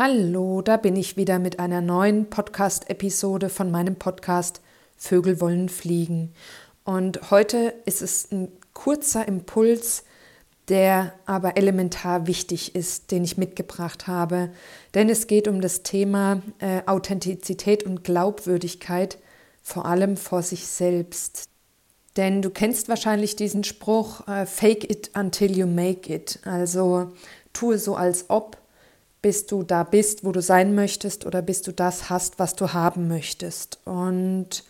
Hallo, da bin ich wieder mit einer neuen Podcast-Episode von meinem Podcast Vögel wollen fliegen. Und heute ist es ein kurzer Impuls, der aber elementar wichtig ist, den ich mitgebracht habe. Denn es geht um das Thema äh, Authentizität und Glaubwürdigkeit, vor allem vor sich selbst. Denn du kennst wahrscheinlich diesen Spruch, äh, fake it until you make it. Also tue so, als ob bis du da bist, wo du sein möchtest oder bis du das hast, was du haben möchtest. Und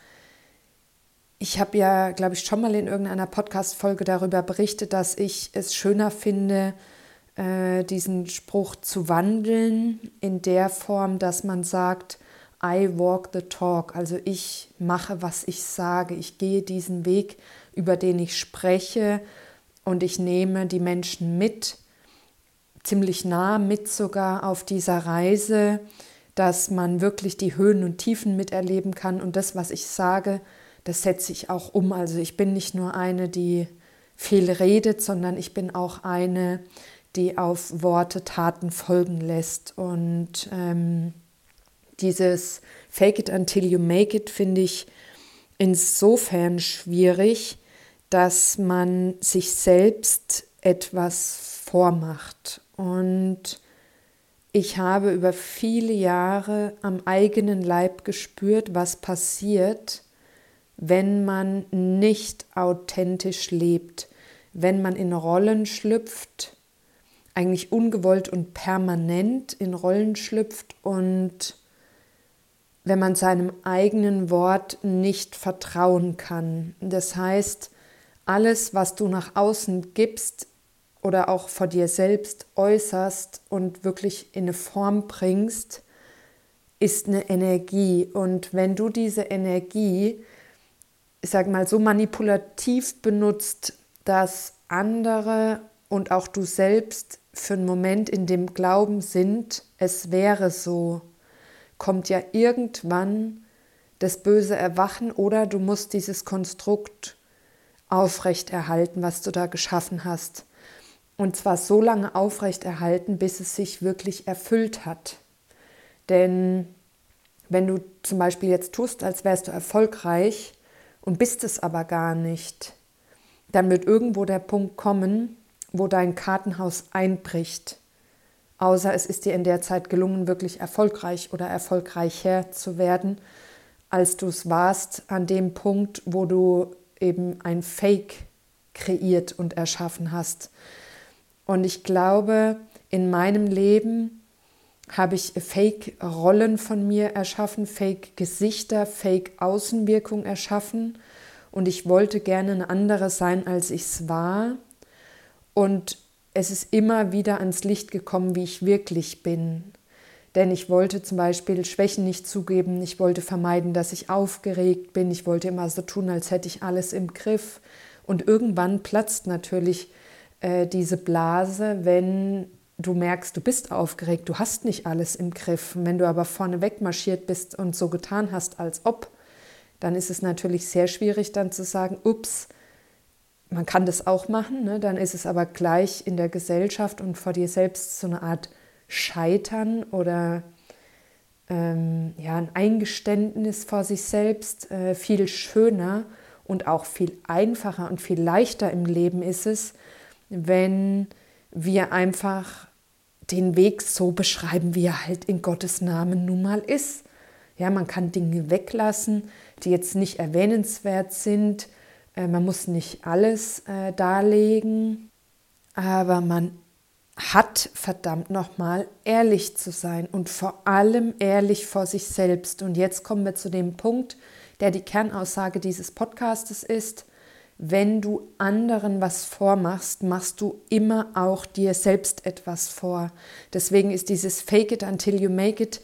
ich habe ja, glaube ich, schon mal in irgendeiner Podcast-Folge darüber berichtet, dass ich es schöner finde, äh, diesen Spruch zu wandeln in der Form, dass man sagt, I walk the talk, also ich mache, was ich sage, ich gehe diesen Weg, über den ich spreche und ich nehme die Menschen mit ziemlich nah mit sogar auf dieser Reise, dass man wirklich die Höhen und Tiefen miterleben kann. Und das, was ich sage, das setze ich auch um. Also ich bin nicht nur eine, die viel redet, sondern ich bin auch eine, die auf Worte Taten folgen lässt. Und ähm, dieses Fake it until you make it finde ich insofern schwierig, dass man sich selbst etwas vormacht. Und ich habe über viele Jahre am eigenen Leib gespürt, was passiert, wenn man nicht authentisch lebt, wenn man in Rollen schlüpft, eigentlich ungewollt und permanent in Rollen schlüpft und wenn man seinem eigenen Wort nicht vertrauen kann. Das heißt, alles, was du nach außen gibst, oder auch vor dir selbst äußerst und wirklich in eine Form bringst, ist eine Energie. Und wenn du diese Energie, ich sage mal, so manipulativ benutzt, dass andere und auch du selbst für einen Moment in dem Glauben sind, es wäre so, kommt ja irgendwann das böse Erwachen oder du musst dieses Konstrukt aufrechterhalten, was du da geschaffen hast. Und zwar so lange aufrechterhalten, bis es sich wirklich erfüllt hat. Denn wenn du zum Beispiel jetzt tust, als wärst du erfolgreich und bist es aber gar nicht, dann wird irgendwo der Punkt kommen, wo dein Kartenhaus einbricht. Außer es ist dir in der Zeit gelungen, wirklich erfolgreich oder erfolgreicher zu werden, als du es warst an dem Punkt, wo du eben ein Fake kreiert und erschaffen hast. Und ich glaube, in meinem Leben habe ich Fake-Rollen von mir erschaffen, Fake-Gesichter, Fake-Außenwirkung erschaffen. Und ich wollte gerne eine andere sein, als ich es war. Und es ist immer wieder ans Licht gekommen, wie ich wirklich bin. Denn ich wollte zum Beispiel Schwächen nicht zugeben, ich wollte vermeiden, dass ich aufgeregt bin, ich wollte immer so tun, als hätte ich alles im Griff. Und irgendwann platzt natürlich äh, diese Blase, wenn du merkst, du bist aufgeregt, du hast nicht alles im Griff. wenn du aber vorne wegmarschiert bist und so getan hast, als ob, dann ist es natürlich sehr schwierig dann zu sagen, ups, man kann das auch machen, ne? dann ist es aber gleich in der Gesellschaft und vor dir selbst so eine Art Scheitern oder ähm, ja, ein Eingeständnis vor sich selbst äh, viel schöner und auch viel einfacher und viel leichter im Leben ist es, wenn wir einfach den Weg so beschreiben, wie er halt in Gottes Namen nun mal ist. Ja, man kann Dinge weglassen, die jetzt nicht erwähnenswert sind. Äh, man muss nicht alles äh, darlegen, aber man hat verdammt nochmal ehrlich zu sein und vor allem ehrlich vor sich selbst. Und jetzt kommen wir zu dem Punkt, der die Kernaussage dieses Podcastes ist wenn du anderen was vormachst, machst du immer auch dir selbst etwas vor. Deswegen ist dieses Fake it until you make it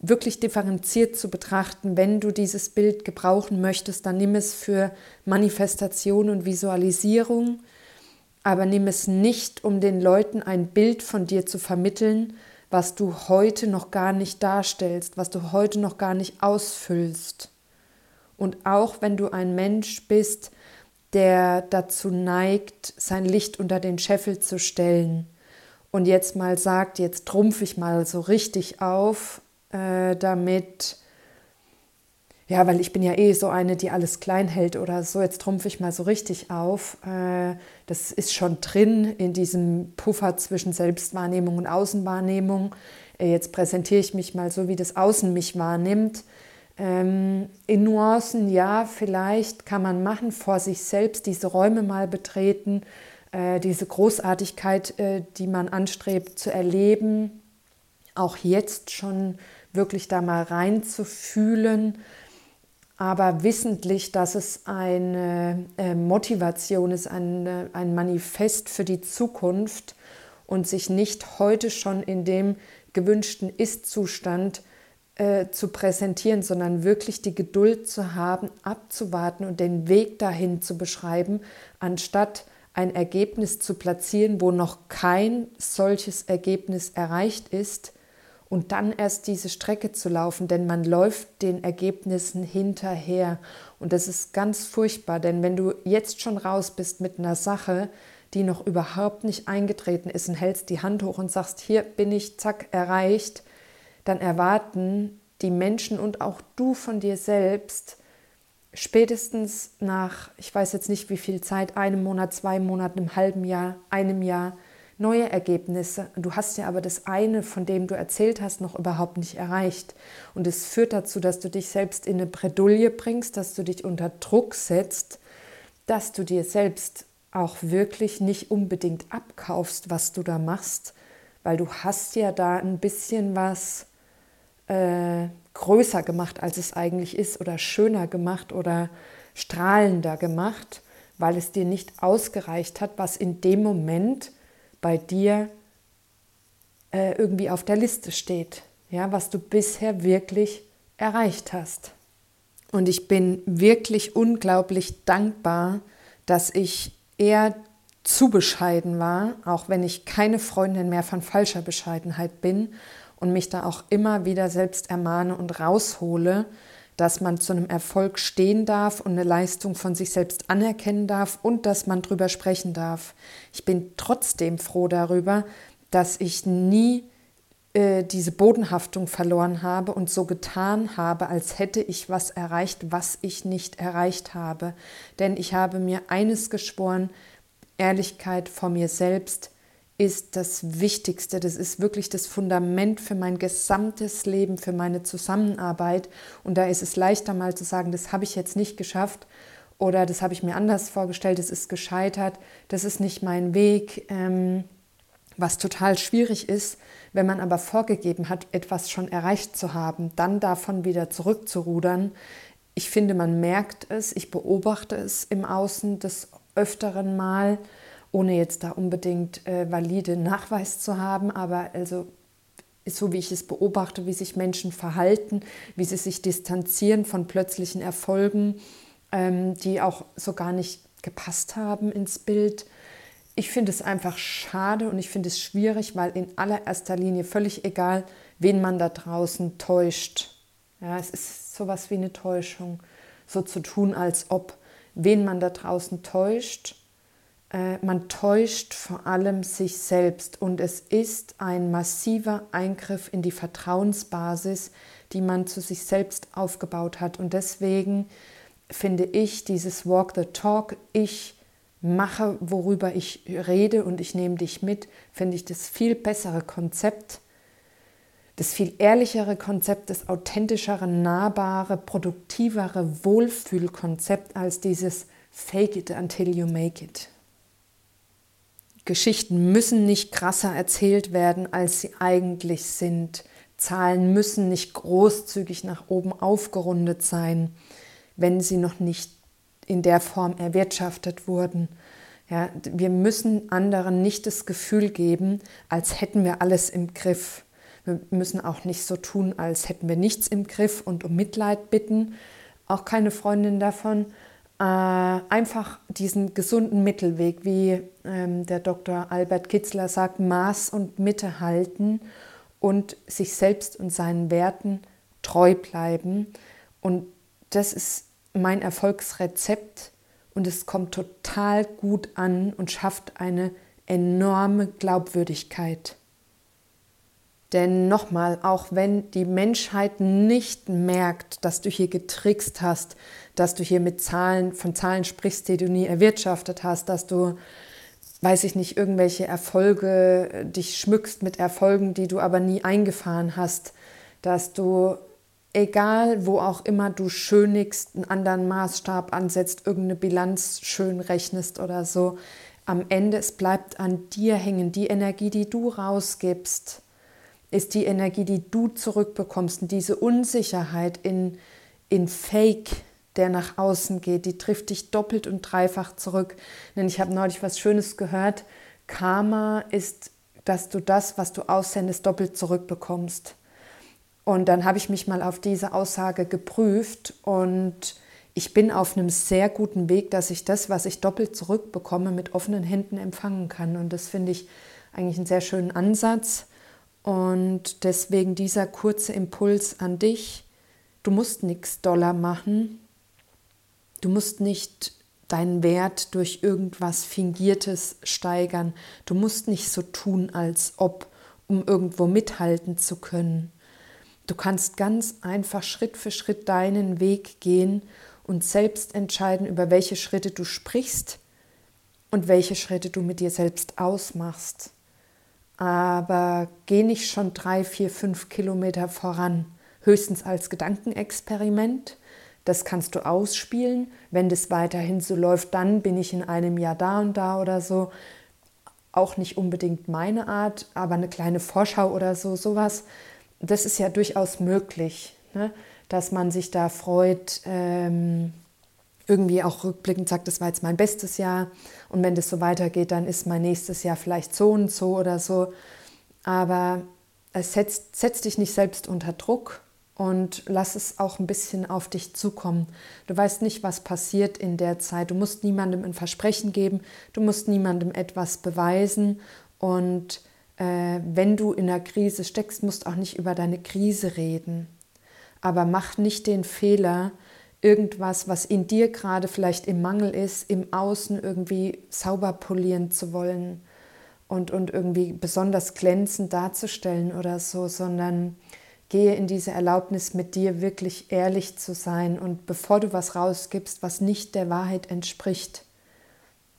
wirklich differenziert zu betrachten. Wenn du dieses Bild gebrauchen möchtest, dann nimm es für Manifestation und Visualisierung, aber nimm es nicht, um den Leuten ein Bild von dir zu vermitteln, was du heute noch gar nicht darstellst, was du heute noch gar nicht ausfüllst. Und auch wenn du ein Mensch bist, der dazu neigt, sein Licht unter den Scheffel zu stellen und jetzt mal sagt, jetzt trumpfe ich mal so richtig auf, äh, damit, ja, weil ich bin ja eh so eine, die alles klein hält oder so, jetzt trumpfe ich mal so richtig auf. Äh, das ist schon drin in diesem Puffer zwischen Selbstwahrnehmung und Außenwahrnehmung. Äh, jetzt präsentiere ich mich mal so, wie das Außen mich wahrnimmt. Ähm, in Nuancen, ja, vielleicht kann man machen, vor sich selbst diese Räume mal betreten, äh, diese Großartigkeit, äh, die man anstrebt zu erleben, auch jetzt schon wirklich da mal reinzufühlen, aber wissentlich, dass es eine äh, Motivation ist, ein, ein Manifest für die Zukunft und sich nicht heute schon in dem gewünschten Ist-Zustand äh, zu präsentieren, sondern wirklich die Geduld zu haben, abzuwarten und den Weg dahin zu beschreiben, anstatt ein Ergebnis zu platzieren, wo noch kein solches Ergebnis erreicht ist und dann erst diese Strecke zu laufen, denn man läuft den Ergebnissen hinterher. Und das ist ganz furchtbar, denn wenn du jetzt schon raus bist mit einer Sache, die noch überhaupt nicht eingetreten ist und hältst die Hand hoch und sagst, hier bin ich, zack, erreicht, dann erwarten die Menschen und auch du von dir selbst spätestens nach, ich weiß jetzt nicht wie viel Zeit, einem Monat, zwei Monaten, einem halben Jahr, einem Jahr, neue Ergebnisse. Du hast ja aber das eine, von dem du erzählt hast, noch überhaupt nicht erreicht. Und es führt dazu, dass du dich selbst in eine Bredouille bringst, dass du dich unter Druck setzt, dass du dir selbst auch wirklich nicht unbedingt abkaufst, was du da machst, weil du hast ja da ein bisschen was äh, größer gemacht, als es eigentlich ist, oder schöner gemacht oder strahlender gemacht, weil es dir nicht ausgereicht hat, was in dem Moment bei dir äh, irgendwie auf der Liste steht, ja, was du bisher wirklich erreicht hast. Und ich bin wirklich unglaublich dankbar, dass ich eher zu bescheiden war, auch wenn ich keine Freundin mehr von falscher Bescheidenheit bin und mich da auch immer wieder selbst ermahne und raushole, dass man zu einem Erfolg stehen darf und eine Leistung von sich selbst anerkennen darf und dass man drüber sprechen darf. Ich bin trotzdem froh darüber, dass ich nie äh, diese Bodenhaftung verloren habe und so getan habe, als hätte ich was erreicht, was ich nicht erreicht habe. Denn ich habe mir eines geschworen, Ehrlichkeit vor mir selbst, ist das Wichtigste. Das ist wirklich das Fundament für mein gesamtes Leben, für meine Zusammenarbeit. Und da ist es leichter mal zu sagen, das habe ich jetzt nicht geschafft oder das habe ich mir anders vorgestellt, das ist gescheitert, das ist nicht mein Weg. Ähm, was total schwierig ist, wenn man aber vorgegeben hat, etwas schon erreicht zu haben, dann davon wieder zurückzurudern. Ich finde, man merkt es, ich beobachte es im Außen des öfteren Mal ohne jetzt da unbedingt äh, valide Nachweis zu haben, aber also so wie ich es beobachte, wie sich Menschen verhalten, wie sie sich distanzieren von plötzlichen Erfolgen, ähm, die auch so gar nicht gepasst haben ins Bild. Ich finde es einfach schade und ich finde es schwierig, weil in allererster Linie völlig egal, wen man da draußen täuscht. Ja, es ist sowas wie eine Täuschung, so zu tun, als ob wen man da draußen täuscht man täuscht vor allem sich selbst und es ist ein massiver Eingriff in die Vertrauensbasis, die man zu sich selbst aufgebaut hat. Und deswegen finde ich dieses Walk the Talk, ich mache, worüber ich rede und ich nehme dich mit, finde ich das viel bessere Konzept, das viel ehrlichere Konzept, das authentischere, nahbare, produktivere Wohlfühlkonzept als dieses Fake it until you make it. Geschichten müssen nicht krasser erzählt werden, als sie eigentlich sind. Zahlen müssen nicht großzügig nach oben aufgerundet sein, wenn sie noch nicht in der Form erwirtschaftet wurden. Ja, wir müssen anderen nicht das Gefühl geben, als hätten wir alles im Griff. Wir müssen auch nicht so tun, als hätten wir nichts im Griff und um Mitleid bitten. Auch keine Freundin davon, äh, einfach diesen gesunden Mittelweg, wie ähm, der Dr. Albert Kitzler sagt, Maß und Mitte halten und sich selbst und seinen Werten treu bleiben. Und das ist mein Erfolgsrezept und es kommt total gut an und schafft eine enorme Glaubwürdigkeit. Denn nochmal, auch wenn die Menschheit nicht merkt, dass du hier getrickst hast, dass du hier mit Zahlen, von Zahlen sprichst, die du nie erwirtschaftet hast, dass du, weiß ich nicht, irgendwelche Erfolge, äh, dich schmückst mit Erfolgen, die du aber nie eingefahren hast, dass du, egal wo auch immer du schönigst, einen anderen Maßstab ansetzt, irgendeine Bilanz schön rechnest oder so, am Ende, es bleibt an dir hängen, die Energie, die du rausgibst ist die Energie, die du zurückbekommst. Und diese Unsicherheit in, in Fake, der nach außen geht, die trifft dich doppelt und dreifach zurück. Denn ich habe neulich was Schönes gehört. Karma ist, dass du das, was du aussendest, doppelt zurückbekommst. Und dann habe ich mich mal auf diese Aussage geprüft und ich bin auf einem sehr guten Weg, dass ich das, was ich doppelt zurückbekomme, mit offenen Händen empfangen kann. Und das finde ich eigentlich einen sehr schönen Ansatz. Und deswegen dieser kurze Impuls an dich. Du musst nichts Dollar machen. Du musst nicht deinen Wert durch irgendwas Fingiertes steigern. Du musst nicht so tun, als ob, um irgendwo mithalten zu können. Du kannst ganz einfach Schritt für Schritt deinen Weg gehen und selbst entscheiden, über welche Schritte du sprichst und welche Schritte du mit dir selbst ausmachst aber geh nicht schon drei, vier, fünf Kilometer voran, höchstens als Gedankenexperiment. Das kannst du ausspielen. Wenn das weiterhin so läuft, dann bin ich in einem Jahr da und da oder so. Auch nicht unbedingt meine Art, aber eine kleine Vorschau oder so, sowas. Das ist ja durchaus möglich, ne? dass man sich da freut. Ähm, irgendwie auch rückblickend sagt, das war jetzt mein bestes Jahr und wenn das so weitergeht, dann ist mein nächstes Jahr vielleicht so und so oder so. Aber es setzt, setzt dich nicht selbst unter Druck und lass es auch ein bisschen auf dich zukommen. Du weißt nicht, was passiert in der Zeit. Du musst niemandem ein Versprechen geben, du musst niemandem etwas beweisen und äh, wenn du in einer Krise steckst, musst auch nicht über deine Krise reden. Aber mach nicht den Fehler, irgendwas, was in dir gerade vielleicht im Mangel ist, im Außen irgendwie sauber polieren zu wollen und, und irgendwie besonders glänzend darzustellen oder so, sondern gehe in diese Erlaubnis, mit dir wirklich ehrlich zu sein. Und bevor du was rausgibst, was nicht der Wahrheit entspricht,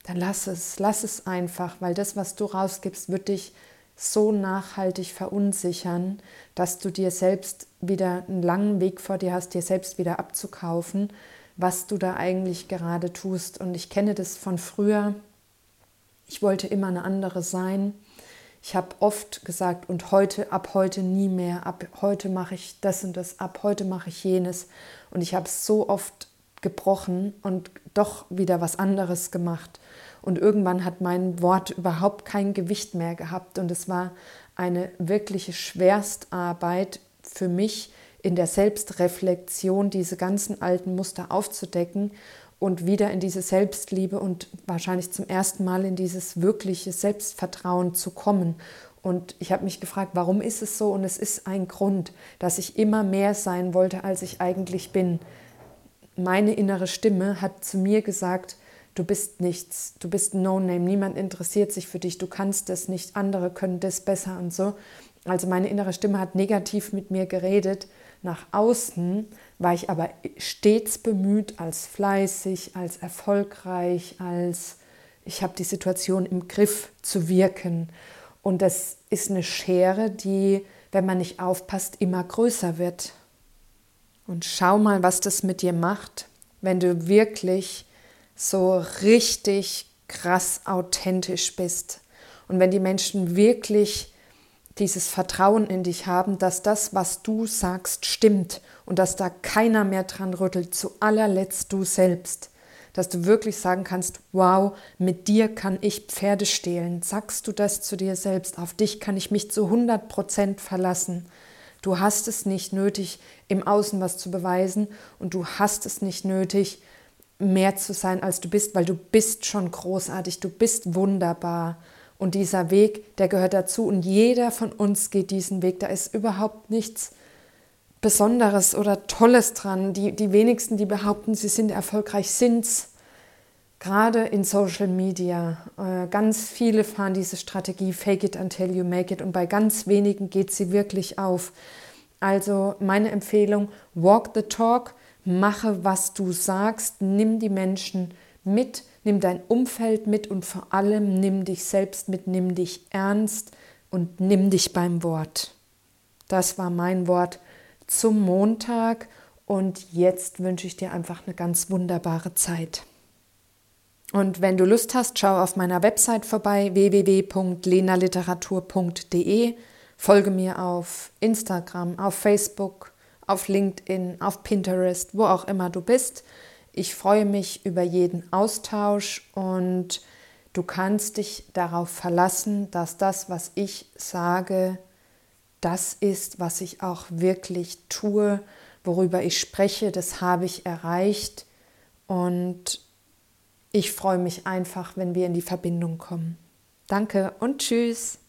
dann lass es, lass es einfach, weil das, was du rausgibst, wird dich so nachhaltig verunsichern, dass du dir selbst wieder einen langen Weg vor dir hast, dir selbst wieder abzukaufen, was du da eigentlich gerade tust. Und ich kenne das von früher. Ich wollte immer eine andere sein. Ich habe oft gesagt, und heute, ab heute nie mehr, ab heute mache ich das und das, ab heute mache ich jenes. Und ich habe so oft gebrochen und doch wieder was anderes gemacht. Und irgendwann hat mein Wort überhaupt kein Gewicht mehr gehabt. Und es war eine wirkliche Schwerstarbeit für mich in der Selbstreflexion, diese ganzen alten Muster aufzudecken und wieder in diese Selbstliebe und wahrscheinlich zum ersten Mal in dieses wirkliche Selbstvertrauen zu kommen. Und ich habe mich gefragt, warum ist es so? Und es ist ein Grund, dass ich immer mehr sein wollte, als ich eigentlich bin. Meine innere Stimme hat zu mir gesagt, du bist nichts, du bist ein No-Name, niemand interessiert sich für dich, du kannst das nicht, andere können das besser und so. Also meine innere Stimme hat negativ mit mir geredet. Nach außen war ich aber stets bemüht, als fleißig, als erfolgreich, als ich habe die Situation im Griff zu wirken. Und das ist eine Schere, die, wenn man nicht aufpasst, immer größer wird. Und schau mal, was das mit dir macht, wenn du wirklich so richtig krass authentisch bist. Und wenn die Menschen wirklich dieses Vertrauen in dich haben, dass das, was du sagst, stimmt und dass da keiner mehr dran rüttelt, zu allerletzt du selbst. Dass du wirklich sagen kannst, wow, mit dir kann ich Pferde stehlen. Sagst du das zu dir selbst? Auf dich kann ich mich zu 100 Prozent verlassen. Du hast es nicht nötig, im Außen was zu beweisen und du hast es nicht nötig, mehr zu sein, als du bist, weil du bist schon großartig, du bist wunderbar. Und dieser Weg, der gehört dazu. Und jeder von uns geht diesen Weg. Da ist überhaupt nichts Besonderes oder Tolles dran. Die, die wenigsten, die behaupten, sie sind erfolgreich, sind's. gerade in Social Media. Äh, ganz viele fahren diese Strategie Fake it until you make it und bei ganz wenigen geht sie wirklich auf. Also meine Empfehlung, walk the talk, mache, was du sagst, nimm die Menschen mit, nimm dein Umfeld mit und vor allem nimm dich selbst mit, nimm dich ernst und nimm dich beim Wort. Das war mein Wort zum Montag und jetzt wünsche ich dir einfach eine ganz wunderbare Zeit. Und wenn du Lust hast, schau auf meiner Website vorbei www.lenaliteratur.de. Folge mir auf Instagram, auf Facebook, auf LinkedIn, auf Pinterest, wo auch immer du bist. Ich freue mich über jeden Austausch und du kannst dich darauf verlassen, dass das, was ich sage, das ist, was ich auch wirklich tue, worüber ich spreche, das habe ich erreicht und ich freue mich einfach, wenn wir in die Verbindung kommen. Danke und tschüss.